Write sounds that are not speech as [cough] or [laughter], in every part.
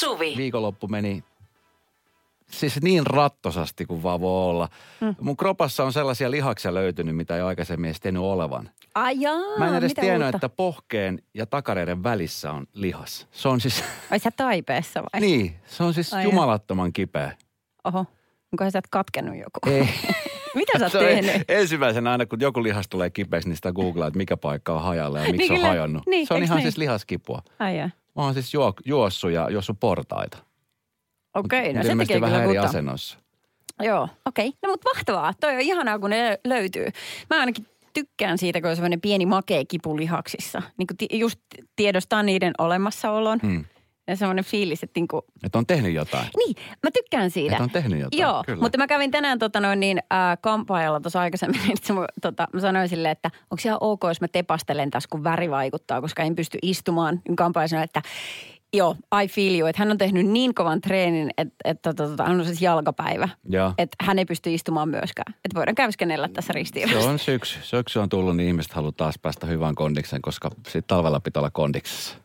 Suvi. Viikonloppu meni siis niin rattosasti kuin vaan voi olla. Mm. Mun kropassa on sellaisia lihaksia löytynyt, mitä ei aikaisemmin edes tiennyt olevan. Ai jaa, Mä en edes tiennyt, uutta? että pohkeen ja takareiden välissä on lihas. Se on siis, Ai sä taipeessa vai? niin, se on siis Ai jumalattoman kipeä. Oho, onkohan sä katkennut joku? Ei. [laughs] Mitä sä oot [laughs] Se tehnyt? ensimmäisenä aina, kun joku lihas tulee kipeäksi, niin sitä googlaa, että mikä paikka on hajalla ja miksi Niin on kyllä. hajonnut. Niin, se on ihan niin? siis lihaskipua. Ai jaa. Mä oon siis juo, juossut ja juossut portaita. Okei, no Mut se tekee vähän eri asennossa. Joo, okei. No mutta mahtavaa. Toi on ihanaa, kun ne löytyy. Mä ainakin tykkään siitä, kun on semmoinen pieni makea kipu lihaksissa. Niin kuin ti- just tiedostaa niiden olemassaolon. Mm. Ja semmoinen fiilis, että niinku, Että on tehnyt jotain. niin, mä tykkään siitä. Että on tehnyt jotain, Joo, kyllä. mutta mä kävin tänään tota noin niin äh, kampaajalla tuossa aikaisemmin, [laughs] niin se, mu- tota, mä sanoin silleen, että onko ihan ok, jos mä tepastelen tässä, kun väri vaikuttaa, koska en pysty istumaan. Niin kampaaja sanoi, että joo, I feel you, että hän on tehnyt niin kovan treenin, että, että tota, hän on siis jalkapäivä. Joo. Että hän ei pysty istumaan myöskään. Että voidaan käyskennellä tässä Se ristiinvasta. on syksy. Syksy on tullut, niin ihmiset haluaa taas päästä hyvään kondikseen, koska sitten talvella pitää olla kondiksessa.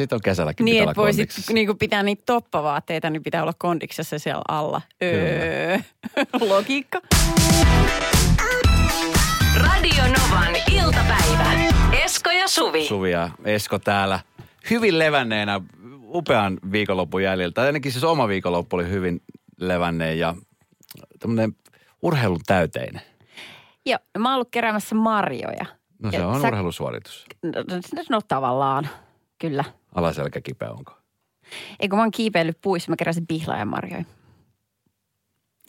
Sitten on kesälläkin Niin, pitää olla voisit kondiksessa. niin pitää niitä toppavaatteita, niin pitää olla kondiksessa siellä alla. Öö. [laughs] Logiikka. Radio Novan iltapäivä. Esko ja Suvi. Suvi ja Esko täällä hyvin levänneenä upean viikonlopun jäljiltä. Ainakin siis oma viikonloppu oli hyvin levänneen ja tämmöinen urheilun täyteinen. Joo, mä oon ollut keräämässä marjoja. No se Ja on sä- urheilusuoritus. No, no, no tavallaan, kyllä. Alaselkä kipeä onko? Eikö mä oon kiipeillyt puissa, mä keräsin pihlaajan marjoja.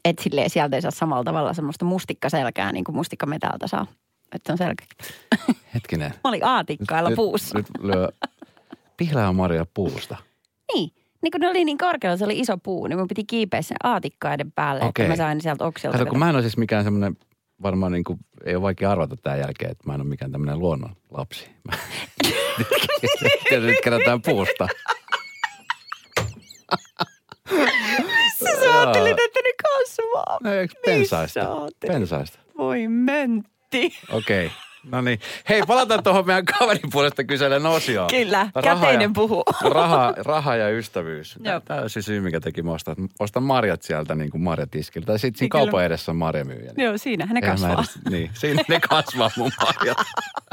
Et silleen sieltä ei saa samalla tavalla semmoista mustikkaselkää, niin kuin mustikkametältä saa. Että on selkä. Hetkinen. Mä olin aatikkailla Nyt- puussa. Nyt lyö pihlää Maria puusta. Niin. Niin kun ne oli niin korkealla, se oli iso puu, niin mun piti kiipeä sen aatikkaiden päälle, Okei. että mä sain sieltä oksilta. Kato, kun mä en ole siis mikään semmoinen, varmaan niin kuin, ei ole vaikea arvata tämän jälkeen, että mä en ole mikään tämmöinen luonnon lapsi. [laughs] Mä, nyt kerätään puusta. Sä ajattelit, että ne kasvaa. No eikö Missä pensaista? Pensaista. Voi mentti. Okei. Okay. No niin. Hei, palataan tuohon meidän kaverin puolesta kyselen osioon. Kyllä, Raha käteinen ja, puhuu. Raha, raha ja ystävyys. Tämä on se syy, mikä teki mä ostan, ostan marjat sieltä niin kuin marjatiskiltä. Tai sitten siinä Niin kaupan edessä on marjamyyjä. Joo, siinähän ne kasvaa. Edes, niin, siinä ne kasvaa mun marjat.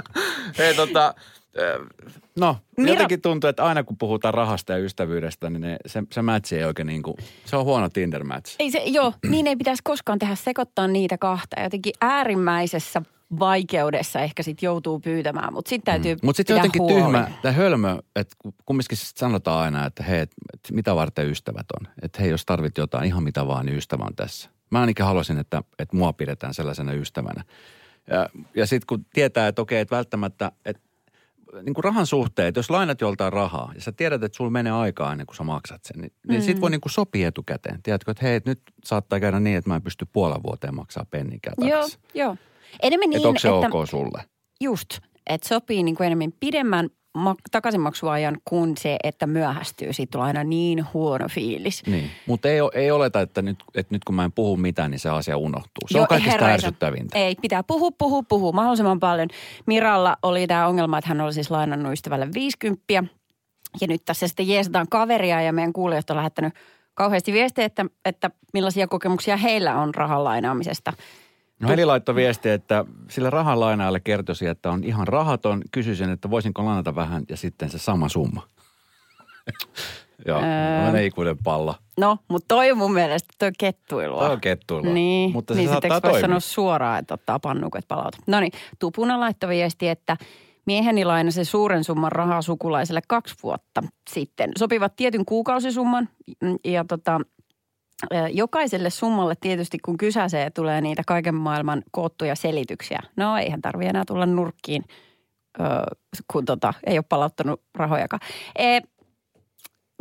[laughs] Hei tota, no Mira- jotenkin tuntuu, että aina kun puhutaan rahasta ja ystävyydestä, niin ne, se, se match ei oikein niin kuin, se on huono Tinder-match. Ei se, joo, niin ei pitäisi koskaan tehdä sekoittaa niitä kahta. Jotenkin äärimmäisessä vaikeudessa ehkä sit joutuu pyytämään, mutta sitten täytyy Mutta sitten jotenkin huoli. tyhmä, tämä hölmö, että kumminkin sit sanotaan aina, että hei, et, et mitä varten ystävät on. Että hei, jos tarvit jotain, ihan mitä vaan, niin ystävä on tässä. Mä ainakin haluaisin, että, että mua pidetään sellaisena ystävänä. Ja, ja sitten kun tietää, että okei, että välttämättä, että niin kuin rahan suhteen, että jos lainat joltain rahaa ja sä tiedät, että sulla menee aikaa ennen kuin sä maksat sen, niin, niin sit voi niin kuin sopia etukäteen. Tiedätkö, että hei, nyt saattaa käydä niin, että mä en pysty puolen vuoteen maksaa pennikään Joo, joo. Enemmän Niin, että onko se että ok sulle? just, että sopii niin kuin enemmän pidemmän ma- takaisinmaksuajan kuin se, että myöhästyy. Siitä tulee aina niin huono fiilis. Niin, mutta ei, ei oleta, että nyt, että nyt kun mä en puhu mitään, niin se asia unohtuu. Se Joo, on kaikista herra isä. ärsyttävintä. Ei, pitää puhua, puhua, puhua mahdollisimman paljon. Miralla oli tämä ongelma, että hän oli siis lainannut ystävälle 50. Ja nyt tässä sitten jeesataan kaveria ja meidän kuulijat on lähettänyt kauheasti viestejä, että, että millaisia kokemuksia heillä on rahan lainaamisesta. No Heli laittoi viestiä, että sille rahan lainaajalle kertoisi, että on ihan rahaton. Kysyisin, että voisinko lainata vähän ja sitten se sama summa. [laughs] Joo, Öö. öö. ikuinen pallo. No, mutta toi on mun mielestä toi kettuilua. Toi on kettuilua. Niin, Mutta se niin saattaa sitten voi toimia. sanoa suoraan, että ottaa pannukot palauta. No niin, Tupuna laittoi viesti, että mieheni lainasi suuren summan rahaa sukulaiselle kaksi vuotta sitten. Sopivat tietyn kuukausisumman mm, ja tota, jokaiselle summalle tietysti kun kysäsee tulee niitä kaiken maailman koottuja selityksiä. No eihän tarvi enää tulla nurkkiin, kun tota, ei ole palauttanut rahojakaan. E,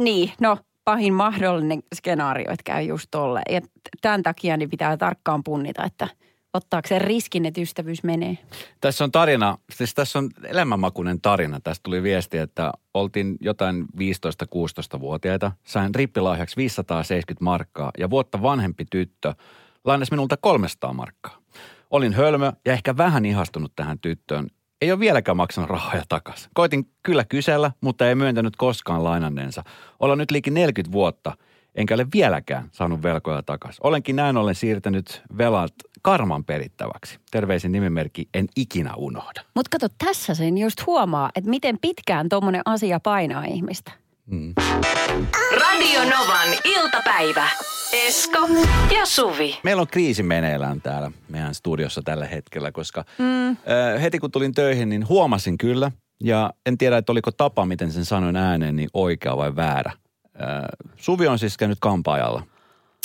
niin, no pahin mahdollinen skenaario, että käy just tolle. Ja tämän takia niin pitää tarkkaan punnita, että ottaako se riskin, että ystävyys menee. Tässä on tarina, siis tässä on elämänmakuinen tarina. Tästä tuli viesti, että oltiin jotain 15-16-vuotiaita. Sain rippilahjaksi 570 markkaa ja vuotta vanhempi tyttö lainasi minulta 300 markkaa. Olin hölmö ja ehkä vähän ihastunut tähän tyttöön ei ole vieläkään maksanut rahoja takaisin. Koitin kyllä kysellä, mutta ei myöntänyt koskaan lainanneensa. Olen nyt liikin 40 vuotta, enkä ole vieläkään saanut velkoja takaisin. Olenkin näin ollen siirtänyt velat karman perittäväksi. Terveisin nimimerkki en ikinä unohda. Mutta kato, tässä sen just huomaa, että miten pitkään tuommoinen asia painaa ihmistä. Radio Novan iltapäivä. Esko ja Suvi. Meillä on kriisi meneillään täällä meidän studiossa tällä hetkellä, koska mm. äh, heti kun tulin töihin, niin huomasin kyllä, ja en tiedä, että oliko tapa, miten sen sanoin ääneen, niin oikea vai väärä. Äh, Suvi on siis käynyt kampaajalla.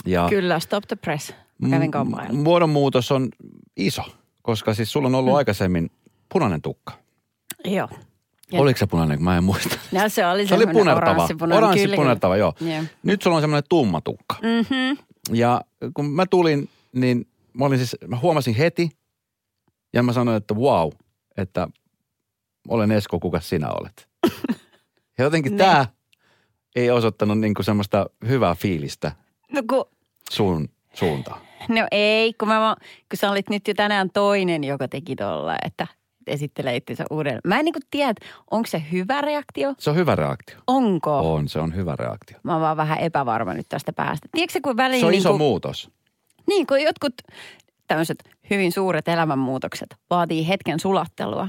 Ja Kyllä, stop the press. Mä kävin kampaajalla. m- muodonmuutos on iso, koska siis sulla on ollut mm. aikaisemmin punainen tukka. Joo. Ja- Oliko se punainen, mä en muista? No, se oli Se oli punertava. oranssipunainen, Oranssi kyllä, punertava, joo. Joo. Nyt sulla on semmoinen tumma tukka. Mhm. Ja kun mä tulin, niin mä olin siis, mä huomasin heti ja mä sanoin, että wow, että olen Esko, kuka sinä olet. [laughs] Ja jotenkin Niin. tämä ei osoittanut niinku semmoista hyvää fiilistä No kun sun suuntaan. No ei, kun, mä, kun sä olit nyt jo tänään toinen, joka teki tuolla, että esittelee itsensä uudelleen. Mä en niin kuin tiedä, onko se hyvä reaktio? Se on hyvä reaktio. Onko? On, se on hyvä reaktio. Mä oon vaan vähän epävarma nyt tästä päästä. Tiedätkö kun väliin... Se on niin iso kuin, muutos. Niin, kun jotkut tämmöiset hyvin suuret elämänmuutokset vaatii hetken sulattelua.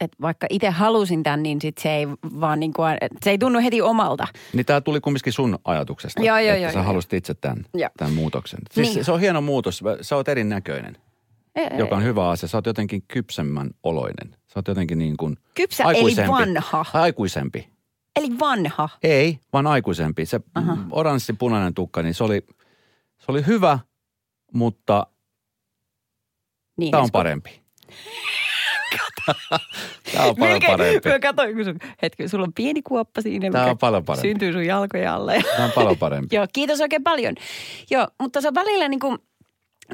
Et, et vaikka itse halusin tämän, niin sit se ei vaan niin kuin, se ei tunnu heti omalta. Niin tämä tuli kumminkin sun ajatuksesta. Joo, joo, että joo, sä joo. halusit itse tämän, Joo. tämän muutoksen. Siis Niin. se on hieno muutos. Sä oot erinäköinen, Ei, joka on hyvä asia. Sä oot jotenkin kypsemmän oloinen. Sä oot jotenkin niin kuin Kypsä eli aikuisempi. vanha. Aikuisempi. Eli vanha. Ei, vaan aikuisempi. Se Aha. oranssi punainen tukka, niin se oli, se oli hyvä, mutta Niin, tämä on parempi. [laughs] tämä on paljon Melkein- parempi. Mä katsoin, kun sun, hetki, sulla on pieni kuoppa siinä, Tää mikä on paljon parempi. syntyy sun jalkojen alle. Tämä on paljon parempi. [laughs] Joo, kiitos oikein paljon. Joo, mutta se on välillä niin kuin,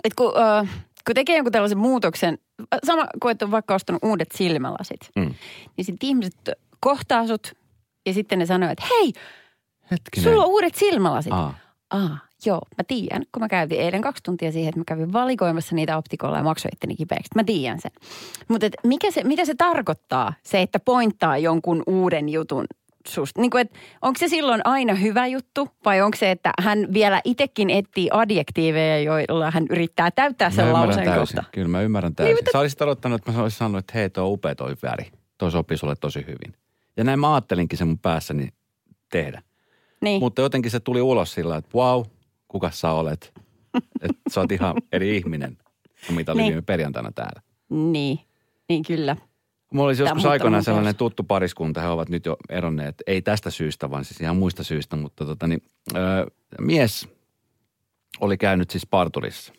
että kun, äh, kun tekee jonkun tällaisen muutoksen, sama kuin että on vaikka ostanut uudet silmälasit, Mm. niin sitten ihmiset kohtaa sut ja sitten ne sanoo, että hei, Hetkinen. sulla on uudet silmälasit. Aa, Aa, joo, mä tiedän, kun mä käytin eilen kaksi tuntia siihen, että mä kävin valikoimassa niitä optikolla ja maksoin itteni kipeäksi. Mä tiedän sen. Mutta mikä se, mitä se tarkoittaa, se, että pointtaa jonkun uuden jutun susta? Niin kuin, että onko se silloin aina hyvä juttu vai onko se, että hän vielä itsekin etsii adjektiiveja, joilla hän yrittää täyttää sen lauseen kohta? Kyllä mä ymmärrän täysin. Sä olisit odottanut, että mä olisin sanonut, että hei, tuo on upea toi väri. Toi sopii sulle tosi hyvin. Ja näin mä ajattelinkin sen mun päässäni tehdä. Niin. Mutta jotenkin se tuli ulos sillä, että wow, kuka sä olet? Että sä oot ihan eri ihminen kuin mitä oli Niin. viime perjantaina täällä. Niin, niin kyllä. Mulla olisi joskus aikoinaan sellainen tuttu pariskunta, he ovat nyt jo eronneet, ei tästä syystä, vaan siis ihan muista syistä, mutta tota niin, ö, mies oli käynyt siis parturissa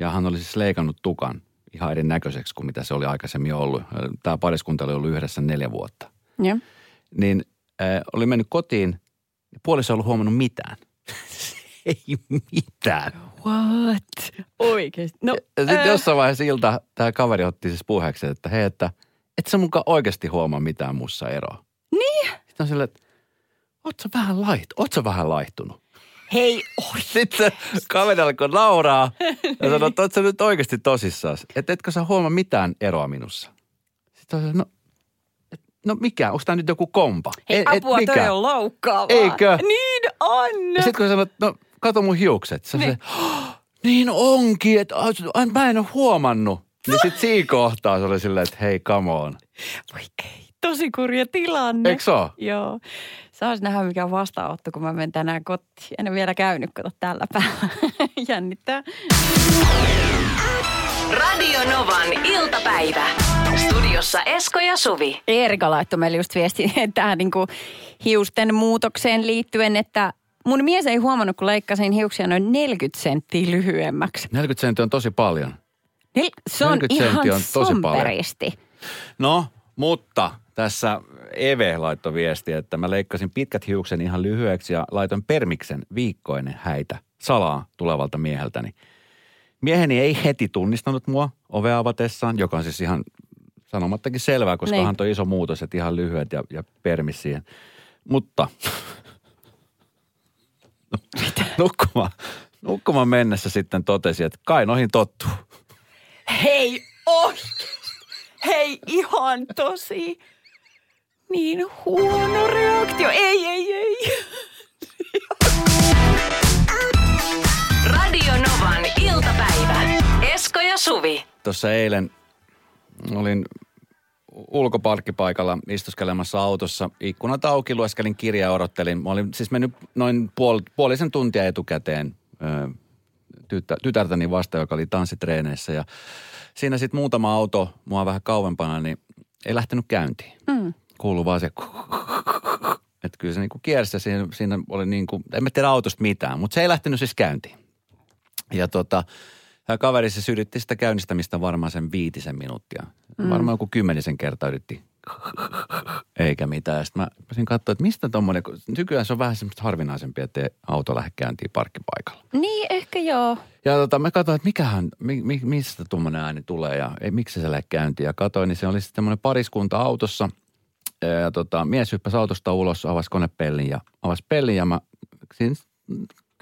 ja hän oli siis leikannut tukan ihan erinäköiseksi kuin mitä se oli aikaisemmin ollut. Tämä pariskunta oli ollut yhdessä neljä vuotta. Joo. Niin ö, oli mennyt kotiin ja puoliso ei ollut huomannut mitään. [laughs] ei mitään. What? Oikeesti? No, Ja sitten ää, jossain vaiheessa ilta tämä kaveri otti siis puheeksi, että hei, että et sä mukaan oikeasti huomaa mitään mussa eroa. Niin? Sitten on silleen, että oot sä vähän, lait, oot sä vähän laihtunut. Hei, [laughs] oi. Sitten kaveri alkoi nauraa ja sanoi, että oot sä nyt oikeasti tosissaan. Että etkö sä huomaa mitään eroa minussa. Sitten on no, et, no mikä, onko tämä nyt joku kompa? Hei, Et- et apua, mikä? toi on loukkaavaa. Eikö? Niin on. Ja sitten kun sanot, no kato mun hiukset. Sä Niin. niin. niin onkin, että mä en ole huomannut. Niin sit siinä kohtaa se oli silleen, että hei, come on. Oikein, tosi kurja tilanne. Eikö se oo? Joo. Saas nähdä, mikä on vastaanotto, kun mä menen tänään kotiin. En ole vielä käynyt, kato tällä päällä. [laughs] Jännittää. Radio Novan iltapäivä. Studiossa Esko ja Suvi. Eerika laittoi meille just viesti tähän niin kuin hiusten muutokseen liittyen, että mun mies ei huomannut, kun leikkasin hiuksia noin 40 senttiä lyhyemmäksi. 40 senttiä on tosi paljon. Nel- se on 40 ihan on tosi paljon. somperisti. No, mutta tässä Eve laittoi viesti, että mä leikkasin pitkät hiuksen ihan lyhyeksi ja laitoin permiksen viikkoinen häitä salaa tulevalta mieheltäni. Mieheni ei heti tunnistanut mua ovea avatessaan, joka on siis ihan sanomattakin selvää, koska Niin. hän toi iso muutos, että ihan lyhyet ja, ja permis siihen. Mutta nukkuma, nukkuma mennessä sitten totesi, että kai noihin tottuu. Hei, oikeesti. Hei, ei ihan tosi. Niin huono reaktio. Ei, ei, ei. Radio Novan iltapäivä. Esko ja Suvi. Tuossa eilen olin ulkoparkkipaikalla istuskelemassa autossa. Ikkunat auki, lueskelin kirjaa ja odottelin. Mä olin siis mennyt noin puol, puolisen tuntia etukäteen ö, tytär, tytärtäni vasta, joka oli tanssitreeneissä. Ja siinä sitten muutama auto mua vähän kauempana, niin ei lähtenyt käyntiin. Mm. Kuuluu vaan se [laughs] että kyllä se niinku kiersi ja siinä, siinä oli niinku, en mä tiedä autosta mitään, mutta se ei lähtenyt siis käyntiin. Ja tota, kaveri se yritti sitä käynnistämistä varmaan sen viitisen minuuttia. Mm. Varmaan joku kymmenisen kertaa yritti eikä mitään. Sitten mä pääsin katsoa, että mistä tuommoinen, nykyään se on vähän semmoista harvinaisempi, että auto lähde käyntiin parkkipaikalla. Niin, ehkä joo. Ja tota, mä katsoin, että mikähän, mi, mi, mistä tuommoinen ääni tulee ja ei, miksi se lähde käyntiin. Ja katsoin, niin se oli sitten semmoinen pariskunta autossa. Ja, ja tota, mies hyppäsi autosta ulos, avasi konepellin ja avasi pellin ja mä siinä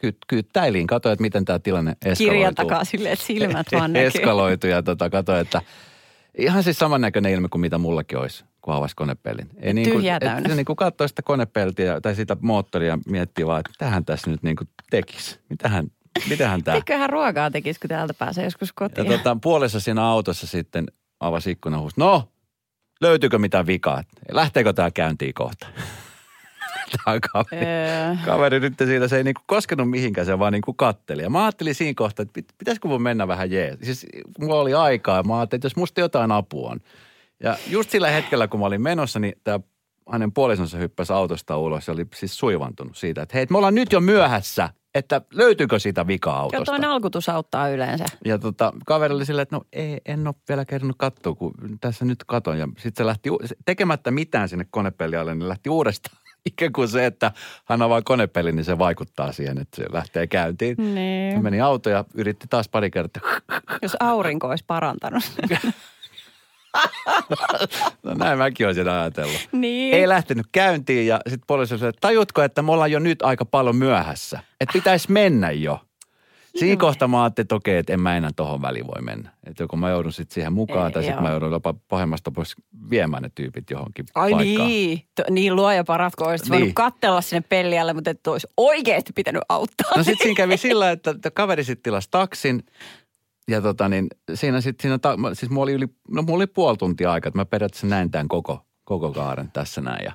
ky, kyttäilin, katsoin, että miten tämä tilanne eskaloituu. Kirjan takaa silleen, että silmät [laughs] vaan näkyy. Eskaloitui ja tota, katsoin, että ihan siis samannäköinen ilme kuin mitä mullakin olisi, kun avasi konepellin. Ei niin kuin, täynnä. Se niin kuin katsoi sitä konepeltiä tai sitä moottoria miettii vaan, että tähän tässä nyt niin kuin tekisi. Mitähän, mitähän tämä? Eiköhän ruokaa tekisi, kun täältä pääsee joskus Ja kotiin. tota, puolessa siinä autossa sitten avasi ikkunan huusi, no, löytyykö mitään vikaa? Lähteekö tämä käyntiin kohta? Tämä kaveri, Öö. kaveri nyt siitä, se ei niinku koskenut mihinkään, se vaan niinku katteli. Ja mä ajattelin siinä kohtaa, että pit- pitäisikö mun mennä vähän jees. Siis mulla oli aikaa ja mä ajattelin, että jos musta jotain apua on. Ja just sillä hetkellä, kun mä olin menossa, niin tämä hänen puolisonsa hyppäsi autosta ulos ja oli siis suivantunut siitä, että hei, me ollaan nyt jo myöhässä, että löytyykö siitä vika Joo, autosta. toinen alkutus auttaa yleensä. Ja tota, kaveri oli silleen, että no ei, en ole vielä kerännyt katsoa, kun tässä nyt katon. Ja sitten se lähti tekemättä mitään sinne konepelialle, niin lähti uudestaan. [laughs] Ikään kuin se, että hän avaa konepeli, niin se vaikuttaa siihen, että se lähtee käyntiin. Niin. Hän meni auto ja yritti taas pari kertaa. [laughs] Jos aurinko olisi parantanut. [laughs] No näin mäkin olisin ajatellut. niin. Ei lähtenyt käyntiin ja sitten poliisi oli, että tajutko, että me ollaan jo nyt aika paljon myöhässä. Että pitäisi mennä jo. Siinä kohtaa mä ajattelin, että okei, että en mä enää tohon väliin voi mennä. Että joko mä joudun sitten siihen mukaan Ei, tai sitten mä joudun jopa pahemmasta pois viemään ne tyypit johonkin Ai paikkaan. niin, to, niin luoja paratko, olisit Niin. voinut katsella sinne pellialle, mutta et olisi oikeasti pitänyt auttaa. No sitten siinä kävi [laughs] sillä, että että kaveri sitten tilasi taksin ja tota niin, siinä sitten, siinä, ta- siis mulla oli yli, no mulla oli puoli tuntia aikaa, että mä periaatteessa näin tämän koko, koko kaaren tässä näin. Ja,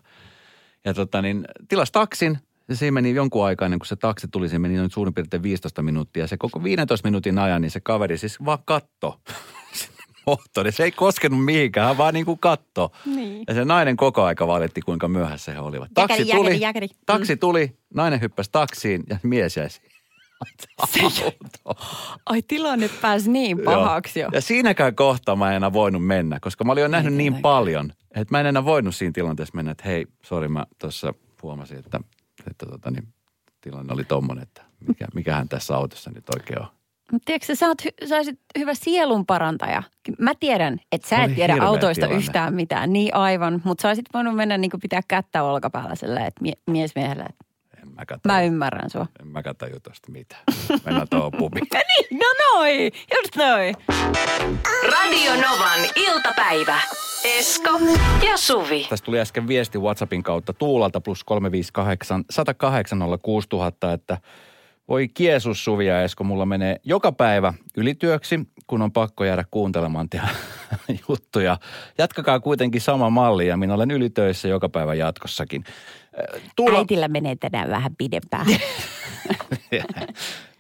ja tota niin, tilasi taksin ja siinä meni jonkun aikaa ennen kuin se taksi tuli, se meni noin suurin piirtein 15 minuuttia. Ja se koko 15 minuutin ajan, niin se kaveri siis vaan katto [laughs] moottori. Se ei koskenut mihinkään, hän vaan niin kuin katto. Niin. Ja se nainen koko aika valitti, kuinka myöhässä he olivat. Taksi Jäkäri, tuli, jäkäri, jäkäri. Mm. taksi tuli, nainen hyppäsi taksiin ja mies jäi [laughs] autoon. Ai tilanne pääsi niin pahaksi jo. Ja siinäkään kohtaa mä en enää voinut mennä, koska mä olin jo nähnyt niin tietenkään. paljon, että mä en enää voinut siinä tilanteessa mennä, että hei, sori mä tuossa huomasin, että, että tota, niin, tilanne oli tommonen, että mikä, mikähän tässä autossa nyt oikein on. Mutta tiedätkö, sä, oot, sä olisit hyvä sielun parantaja. Mä tiedän, että sä Oli et tiedä autoista tilanne. yhtään mitään. Niin aivan, mutta sä olisit voinut mennä niin pitää kättä olkapäällä silleen, että mie, mies miehelle, että En mä katso, mä ymmärrän sua. en mä katso jutusta mitään. Mennään tuohon pubiin. [laughs] Niin, no noin, just noin. Radio Novan iltapäivä. Esko ja Suvi. Tästä tuli äsken viesti WhatsAppin kautta Tuulalta plus 358 108 6000, että voi Kiesus Suvi ja Esko, mulla menee joka päivä ylityöksi, kun on pakko jäädä kuuntelemaan teidän [laughs] juttuja. Jatkakaa kuitenkin sama malli ja minä olen ylitöissä joka päivä jatkossakin. Tuula, Äitillä menee tänään vähän pidempään. [laughs]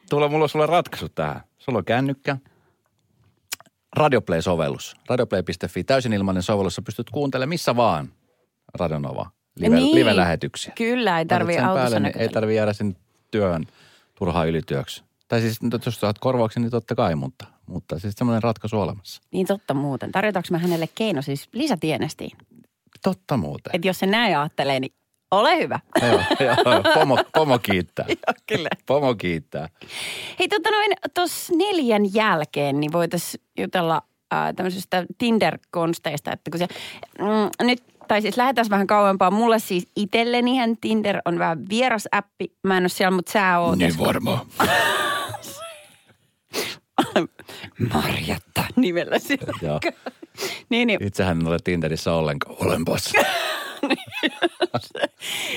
Tuula, mulla on sulle ratkaisu tähän. Sulla on kännykkä, Radioplay-sovellus. Radioplay.fi, täysin ilmainen sovellus. Sä pystyt kuuntelemaan missä vaan Radionova live, Niin. live-lähetyksiä. Kyllä, ei tarvii autossa päälle, niin. Ei tarvii jäädä sen työn turhaa ylityöksi. Tai siis nyt jos saat korvauksen, niin totta kai, mutta, mutta siis semmoinen ratkaisu olemassa. Niin totta muuten. Tarjotaanko mä hänelle keino siis lisätienestiin? Totta muuten. Että jos se näin ajattelee, niin ole hyvä. [laughs] joo, joo, pomo, pomo kiittää. [laughs] Joo, kyllä. Pomo kiittää. Hei tota noin, tuossa neljän jälkeen niin voitaisiin jutella äh, tämmöisistä Tinder-konsteista, että kun se mm, nyt, tai siis lähdetään vähän kauempaa. Mulle siis itsellenihän Tinder on vähän vieras appi. Mä en ole siellä, mutta sä oot. Niin varmaan. [laughs] Marjatta nimellä siellä. Joo. Niin, niin. Itsehän en ole Tinderissä ollenkaan. Olenpas.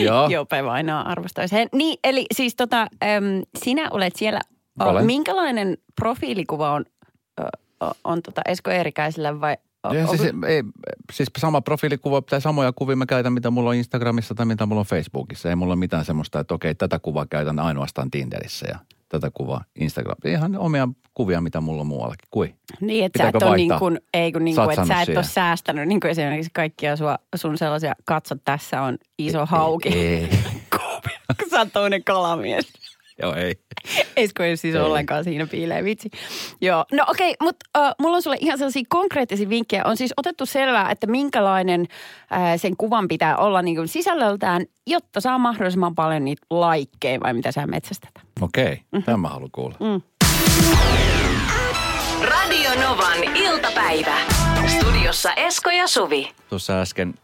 Joo. Jope vainaa arvostaisi. He, niin, eli siis tota, äm, sinä olet siellä. Olen. Minkälainen profiilikuva on, ö, o- on tota Esko Eerikäisellä vai? o- Ja siis, ei, siis sama profiilikuva tai samoja kuvia mä käytän, mitä mulla on Instagramissa tai mitä mulla on Facebookissa. Ei mulla ole mitään semmoista, että okei, tätä kuvaa käytän ainoastaan Tinderissä ja tätä kuvaa Instagramissa. Ihan omia kuvia, mitä mulla on muuallakin. Kui? Niin, että sä et ole niin kuin, ei kun, niin kuin, että sä et ole säästänyt niin kuin esimerkiksi kaikkia sua, sun sellaisia, katso tässä on iso hauki. Ei. [laughs] Kun sä oot toinen kalamies. Joo, ei. Esko ei siis Ei. ollenkaan siinä piilee vitsi. Joo, no okei, mutta uh, mulla on sulle ihan sellaisia konkreettisia vinkkejä. On siis otettu selvää, että minkälainen uh, sen kuvan pitää olla niin kuin sisällöltään, jotta saa mahdollisimman paljon niitä laikkeja vai mitä sä metsästät. Okei, mm-hmm. tämän mä haluan kuulla. Mm. Radio Novan iltapäivä. Studiossa Esko ja Suvi. Tuossa äsken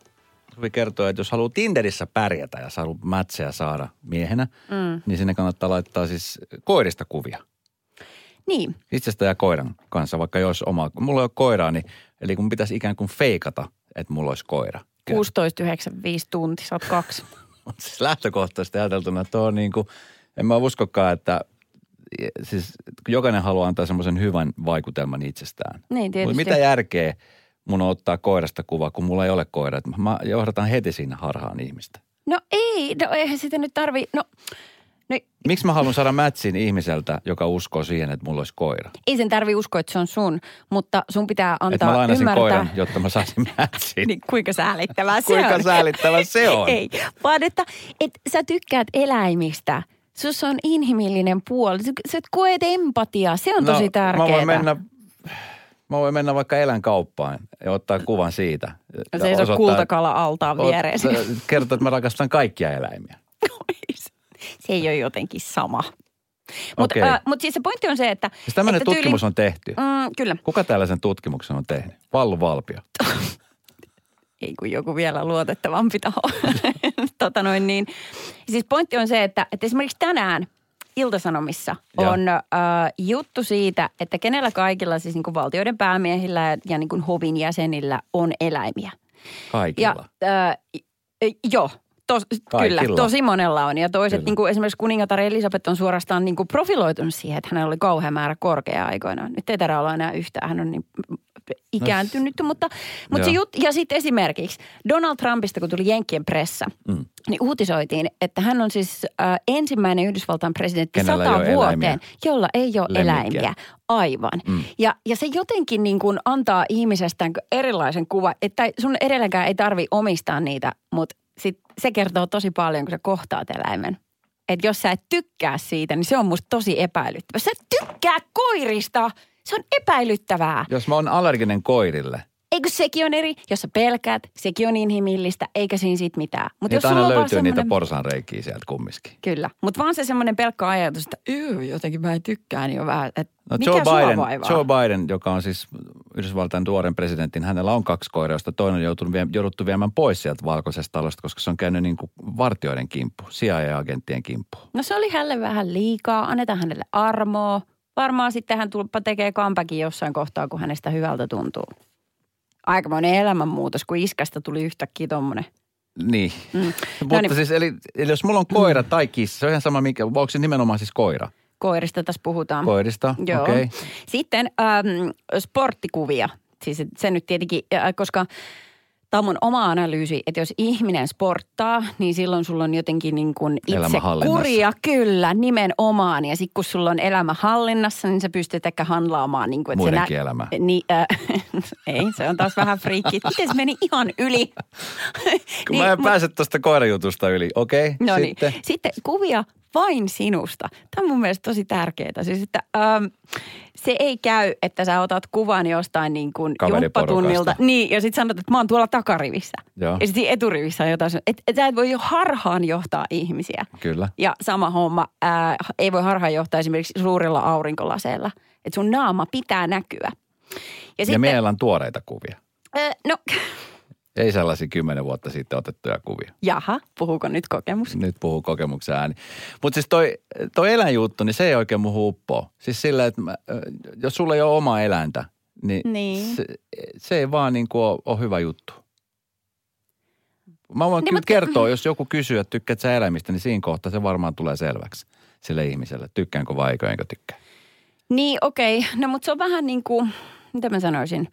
Suvi kertoi, että jos haluaa Tinderissä pärjätä ja haluaa mätsejä saada miehenä, mm. niin sinne kannattaa laittaa siis koirista kuvia. Niin, Itsestä ja koiran kanssa, vaikka jos oma. Mulla ei ole koiraa, niin eli kun pitäisi ikään kuin feikata, että mulla olisi koira. 16,95 tunti, sä oot kaksi. [laughs] Siis lähtökohtaisesti ajateltuna, että on niin kuin, en mä uskokaan, että siis kun jokainen haluaa antaa semmoisen hyvän vaikutelman itsestään. Niin, tietysti. Mutta mitä järkeä mun on ottaa koirasta kuva, kun mulla ei ole koira? Mä johdatan heti siinä harhaan ihmistä. No ei, no eihän sitä nyt tarvi, no, no Miksi mä haluan saada mätsin ihmiseltä, joka uskoo siihen, että mulla olisi koira? ei sen tarvi uskoa, että se on sun, mutta sun pitää Että antaa mä lainasin ymmärtää. koiran, jotta mä saisin mätsin. [laughs] Niin kuinka säälittävää se Kuinka on. säälittävä se [laughs] on? Ei, vaan että, että sä tykkäät eläimistä. Sus on inhimillinen puoli. Sä, koet empatiaa. Se on tosi tärkeää. No, Mä voin mennä, mä voin mennä vaikka eläinkauppaan ja ottaa kuvan siitä. Se ei ole kultakala altaan vieressä. Kertoo, että mä rakastan kaikkia eläimiä. se ei ole jotenkin sama. Mutta okay. äh, mut siis se pointti on se, että... Siis tämmöinen että tutkimus on tehty. Mm, kyllä. Kuka tällaisen tutkimuksen on tehnyt? Vallu Valpio. [laughs] Ei kun joku vielä luotettavampi taho. [laughs] tota noin niin. Siis pointti on se, että, että esimerkiksi tänään Iltasanomissa on äh, juttu siitä, että kenellä kaikilla siis niin kuin valtioiden päämiehillä ja, ja niin kuin hovin jäsenillä on eläimiä. Kaikilla. Ja, äh, joo, tos, Kaikilla. kyllä, tosi monella on. Ja toiset, Kyllä. niin kuin esimerkiksi kuningatar Elisabeth on suorastaan niin kuin profiloitunut siihen, että hänellä oli kauhean määrä korkea aikoinaan. Nyt ei tarvitse olla enää yhtään, hän on niin ikääntynyt. mutta, mutta se jut, ja sitten esimerkiksi Donald Trumpista, kun tuli Jenkkien pressa, Mm. niin uutisoitiin, että hän on siis äh, ensimmäinen Yhdysvaltain presidentti Kenellä sata vuoteen, eläimiä. jolla ei ole Lemmikkejä. eläimiä. Aivan. Mm. Ja, ja se jotenkin niin kuin antaa ihmisestään erilaisen kuvan, että sun edelläkään ei tarvi omistaa niitä, mutta sit se kertoo tosi paljon, kun sä kohtaat eläimen. Että jos sä et tykkää siitä, niin se on musta tosi epäilyttävää. Sä tykkää koirista! Se on epäilyttävää. Jos mä oon allerginen koirille, Eikö sekin on eri? Jos sä pelkäät, sekin on inhimillistä, eikä siinä sit mitään. Mut niin jos aina löytyy niitä semmonen- porsanreikiä sieltä kumminkin. Kyllä, mutta vaan se semmoinen pelkkä ajatus, että "Yy, jotenkin mä en tykkää, niin on vähän, että No mikä Joe Biden, vaivaa? Joe Biden, joka on siis Yhdysvaltain tuoren presidentin, hänellä on kaksi koiraa, josta toinen on joutunut vie, jouduttu viemään pois sieltä valkoisesta talosta, koska se on käynyt niin kuin vartioiden kimppu, CIA-agenttien kimppu. No se oli hänelle vähän liikaa, annetaan hänelle armoa. Varmaan sitten hän tulppa tekee comebackin jossain kohtaa, kun hänestä hyvältä tuntuu. Aikamoinen elämänmuutos, kun iskästä tuli yhtäkkiä tommonen. Niin. Mm. Mm. Mutta No niin. siis, eli, eli jos mulla on koira tai kissa, se on ihan sama, mikä, onko se nimenomaan siis koira? Koirista tässä puhutaan. Koirista, okei. Okay. Sitten ähm, sporttikuvia. Siis se nyt tietenkin, äh, koska tämä on mun oma analyysi, että jos ihminen sporttaa, niin silloin sulla on jotenkin niin kuin itse kuria, kyllä, nimenomaan. Ja sitten kun sulla on elämä hallinnassa, niin sä pystyt ehkä handlaamaan. Niin kuin, että Muidenkin se elämä. Niin, äh, [laughs] ei, se on taas vähän friikki. Miten se meni ihan yli? Kun mä en mut- pääse tuosta koirajutusta yli, okei, okay, No sitten. niin. Sitten kuvia vain sinusta. Tämä on mun mielestä tosi tärkeää. Siis, että ähm, se ei käy, että sä otat kuvan jostain niin kuin jumppatunnilta. Niin, ja sitten sanot, että mä oon tuolla takarivissä. Joo. Ja sitten eturivissä on jotain. Että et sä et voi jo harhaan johtaa ihmisiä. Kyllä. Ja sama homma, ää, ei voi harhaan johtaa esimerkiksi suurilla aurinkolaseilla. Että sun naama pitää näkyä. Ja, Ja sitten, meillä on tuoreita kuvia. ää, no, [laughs] Ei sellaisia kymmenen vuotta sitten otettuja kuvia. jaha, puhuuko nyt kokemus? Nyt puhuu kokemuksen ääni. Mutta siis toi, toi eläinjuttu, niin se ei oikein muuhun uppoo. Siis sillä, että mä, jos sulla ei ole omaa eläintä, niin, Niin. Se, se ei vaan niin kuin ole, ole hyvä juttu. Mä voin Niin, kyllä mutta- kertoa, jos joku kysyy, että tykkäät sä eläimistä, niin siinä kohtaa se varmaan tulee selväksi sille ihmiselle. Tykkäänkö vai eikö, enkö tykkää. Niin, okei. Okay. No, mutta se on vähän niin kuin, mitä mä sanoisin?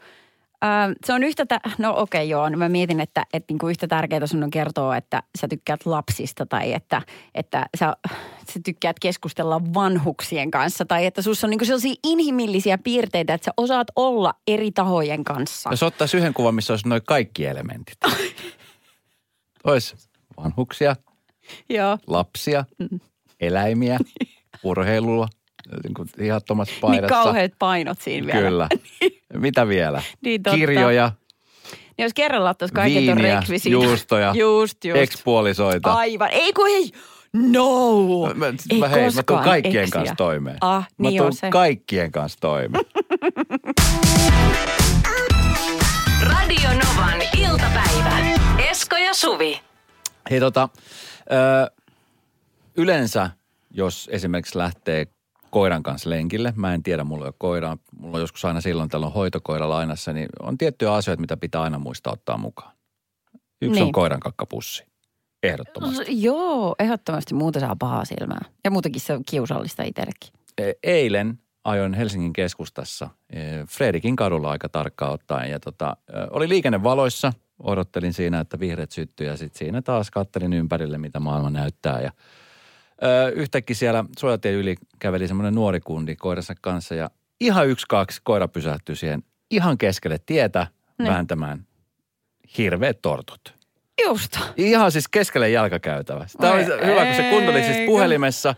Öö, se on yhtä, tä- no okei okay, joo, no mä mietin, että, että niin kuin yhtä tärkeää sun on kertoa, että sä tykkäät lapsista tai että, että sä, sä tykkäät keskustella vanhuksien kanssa tai että sussa on niin kuin sellaisia inhimillisiä piirteitä, että sä osaat olla eri tahojen kanssa. Jos ottaisi yhden kuvan, missä olisi noin kaikki elementit. Olisi vanhuksia, [laughs] Joo. lapsia, Mm. eläimiä, urheilua, niin kuin ihattomassa Niin paidassa. kauheat painot siinä vielä. Kyllä. [laughs] Mitä vielä? Niin totta. Kirjoja, Niin jos kerralla ottaisi kaiken tuon viiniä, rekvisiitan. juustoja, [laughs] Just, just. ekspuolisoita. Aivan. Ei kun ei. No. Mä, ei mä, hei, mä tuun koskaan kaikkien eksiä. kanssa toimeen. Ah, mä niin tuun on se. kaikkien kanssa toimeen. [laughs] Radio Novan iltapäivä. Esko ja Suvi. Hei tota, ö, yleensä jos esimerkiksi lähtee koiran kanssa lenkille, mä en tiedä, mulla ei ole koiraa, mulla on joskus aina silloin tällä on hoitokoira lainassa, niin on tiettyjä asioita, mitä pitää aina muistaa ottaa mukaan. Yksi Niin. on koiran kakkapussi, ehdottomasti. Joo, ehdottomasti muuta saa pahaa silmää. Ja muutenkin se on kiusallista itsellekin. E- Eilen ajoin Helsingin keskustassa e, Fredikin kadulla aika tarkkaan ottaen ja tota, ö, oli liikennevaloissa. Odottelin siinä, että vihreät syttyi ja sitten siinä taas kattelin ympärille, mitä maailma näyttää. Ja, yhtäkkiä siellä suojatien yli käveli semmoinen nuori kundi koiransa kanssa ja ihan yksi, kaksi koira pysähtyi siihen ihan keskelle tietä Niin. vääntämään hirveät tortut. Just. Ihan siis keskelle jalkakäytävä. Tämä oli hyvä, kun se kuunteli siis eikö? puhelimessa.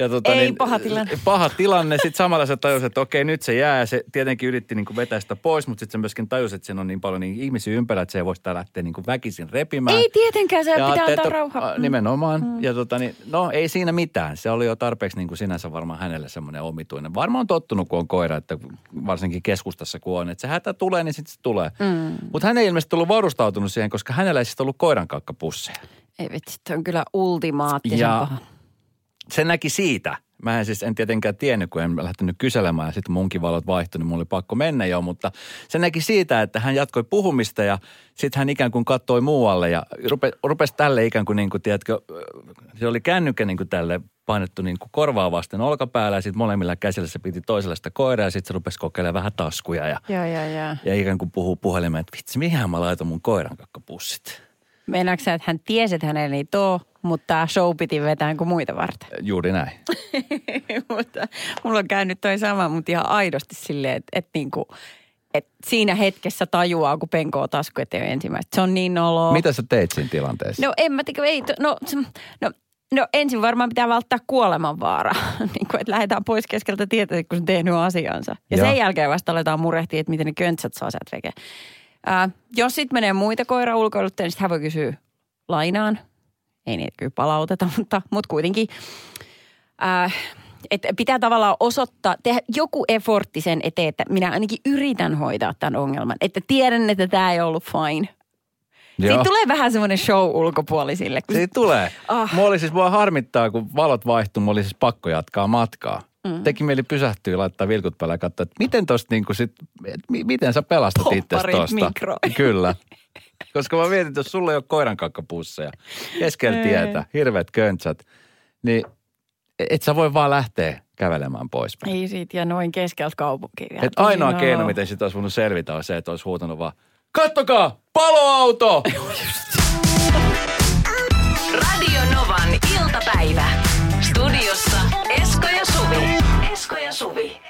Ja tota, Ei, paha tilanne. Paha tilanne. Sitten samalla se tajusi, että okei, nyt se jää. Se tietenkin yritti niin kuin vetää sitä pois, mutta sitten se myöskin tajusi, että siinä on niin paljon niin ihmisiä ympärillä, että se ei voi sitä lähteä niin kuin väkisin repimään. Ei tietenkään, se Ja pitää antaa rauha. a, Nimenomaan. Mm. Ja tota, niin, no ei siinä mitään. Se oli jo tarpeeksi niin kuin sinänsä varmaan hänelle semmoinen omituinen. Varmaan on tottunut, kun on koira, että varsinkin keskustassa kun on, että se hätä tulee, niin sitten se tulee. Mm. Mutta hän ei ilmeisesti ollut varustautunut siihen, koska hänellä ei siis ollut koiran kakkapusseja. Ei vitsi, on kyllä ultimaattisen Ja- paha. Se näki siitä. Mä en siis en tietenkään tiennyt, kun en lähtenyt kyselemään ja sitten munkin valot vaihtui, niin mulla oli pakko mennä jo, mutta se näki siitä, että hän jatkoi puhumista ja sitten hän ikään kuin kattoi muualle ja rupe, rupesi tälle ikään kuin, niin kuin tiedätkö, se oli kännykkä niin kuin tälle painettu niin kuin korvaa vasten olkapäällä ja sitten molemmilla käsillä se piti toisella sitä koiraa ja sitten se rupesi kokeilemaan vähän taskuja ja, Joo, joo, joo. ja ikään kuin puhuu puhelimeen, että vitsi, mihin mä laitan mun koiran kakkapussit. Meinaatko sä, että hän tiesi, että hänellä ei too, mutta tämä show piti vetää kuin muita varten? [laughs] Juuri näin. [laughs] mutta mulla on käynyt toi sama, mutta ihan aidosti silleen, että, että niinku, että siinä hetkessä tajuaa, kun penkoo tasku eteen ensimmäistä. Se on niin noloa. Mitä sä teit siinä tilanteessa? No en mä tiedä, ei, no, no, no ensin varmaan pitää välttää kuolemanvaara, [laughs] niin kuin, että lähdetään pois keskeltä tietä, kun se on tehnyt asiansa. Ja Joo. sen jälkeen vasta aletaan murehtia, että miten ne köntsät saa sieltä veke. Ää, jos sitten menee muita koira ulkoiluttajia, niin sitten hän voi kysyä lainaan. Ei niitä kyllä palauteta, [laughs] mutta, mutta kuitenkin. Ää, että pitää tavallaan osoittaa, tehdä joku effortti sen eteen, että minä ainakin yritän hoitaa tämän ongelman. Että tiedän, että tämä ei ollut fine. Siitä tulee vähän semmoinen show ulkopuolisille. Kun Siitä tulee. Ah. Mua oli siis, mua harmittaa, kun valot vaihtuu, mulla oli siis pakko jatkaa matkaa. Mm. Teki mieli pysähtyä ja laittaa vilkut päälle ja katsoa, että miten tosta niinku sit, et mi- miten sä pelastat itse tosta. mikroon. Kyllä. Koska mä mietin, että jos sulla ei ole koiran kakkapusseja keskellä tietä, hirveät köntsät, niin et sä voi vaan lähteä kävelemään pois. Ei siitä ja noin keskeltä kaupunkia. Et ainoa Tosi keino, miten sitä olisi voinut selvitä, on se, että olisi huutanut vaan, kattokaa, paloauto! [laughs] Radio Novan iltapäivä. Studiossa Esko ja Suvi. Esko ja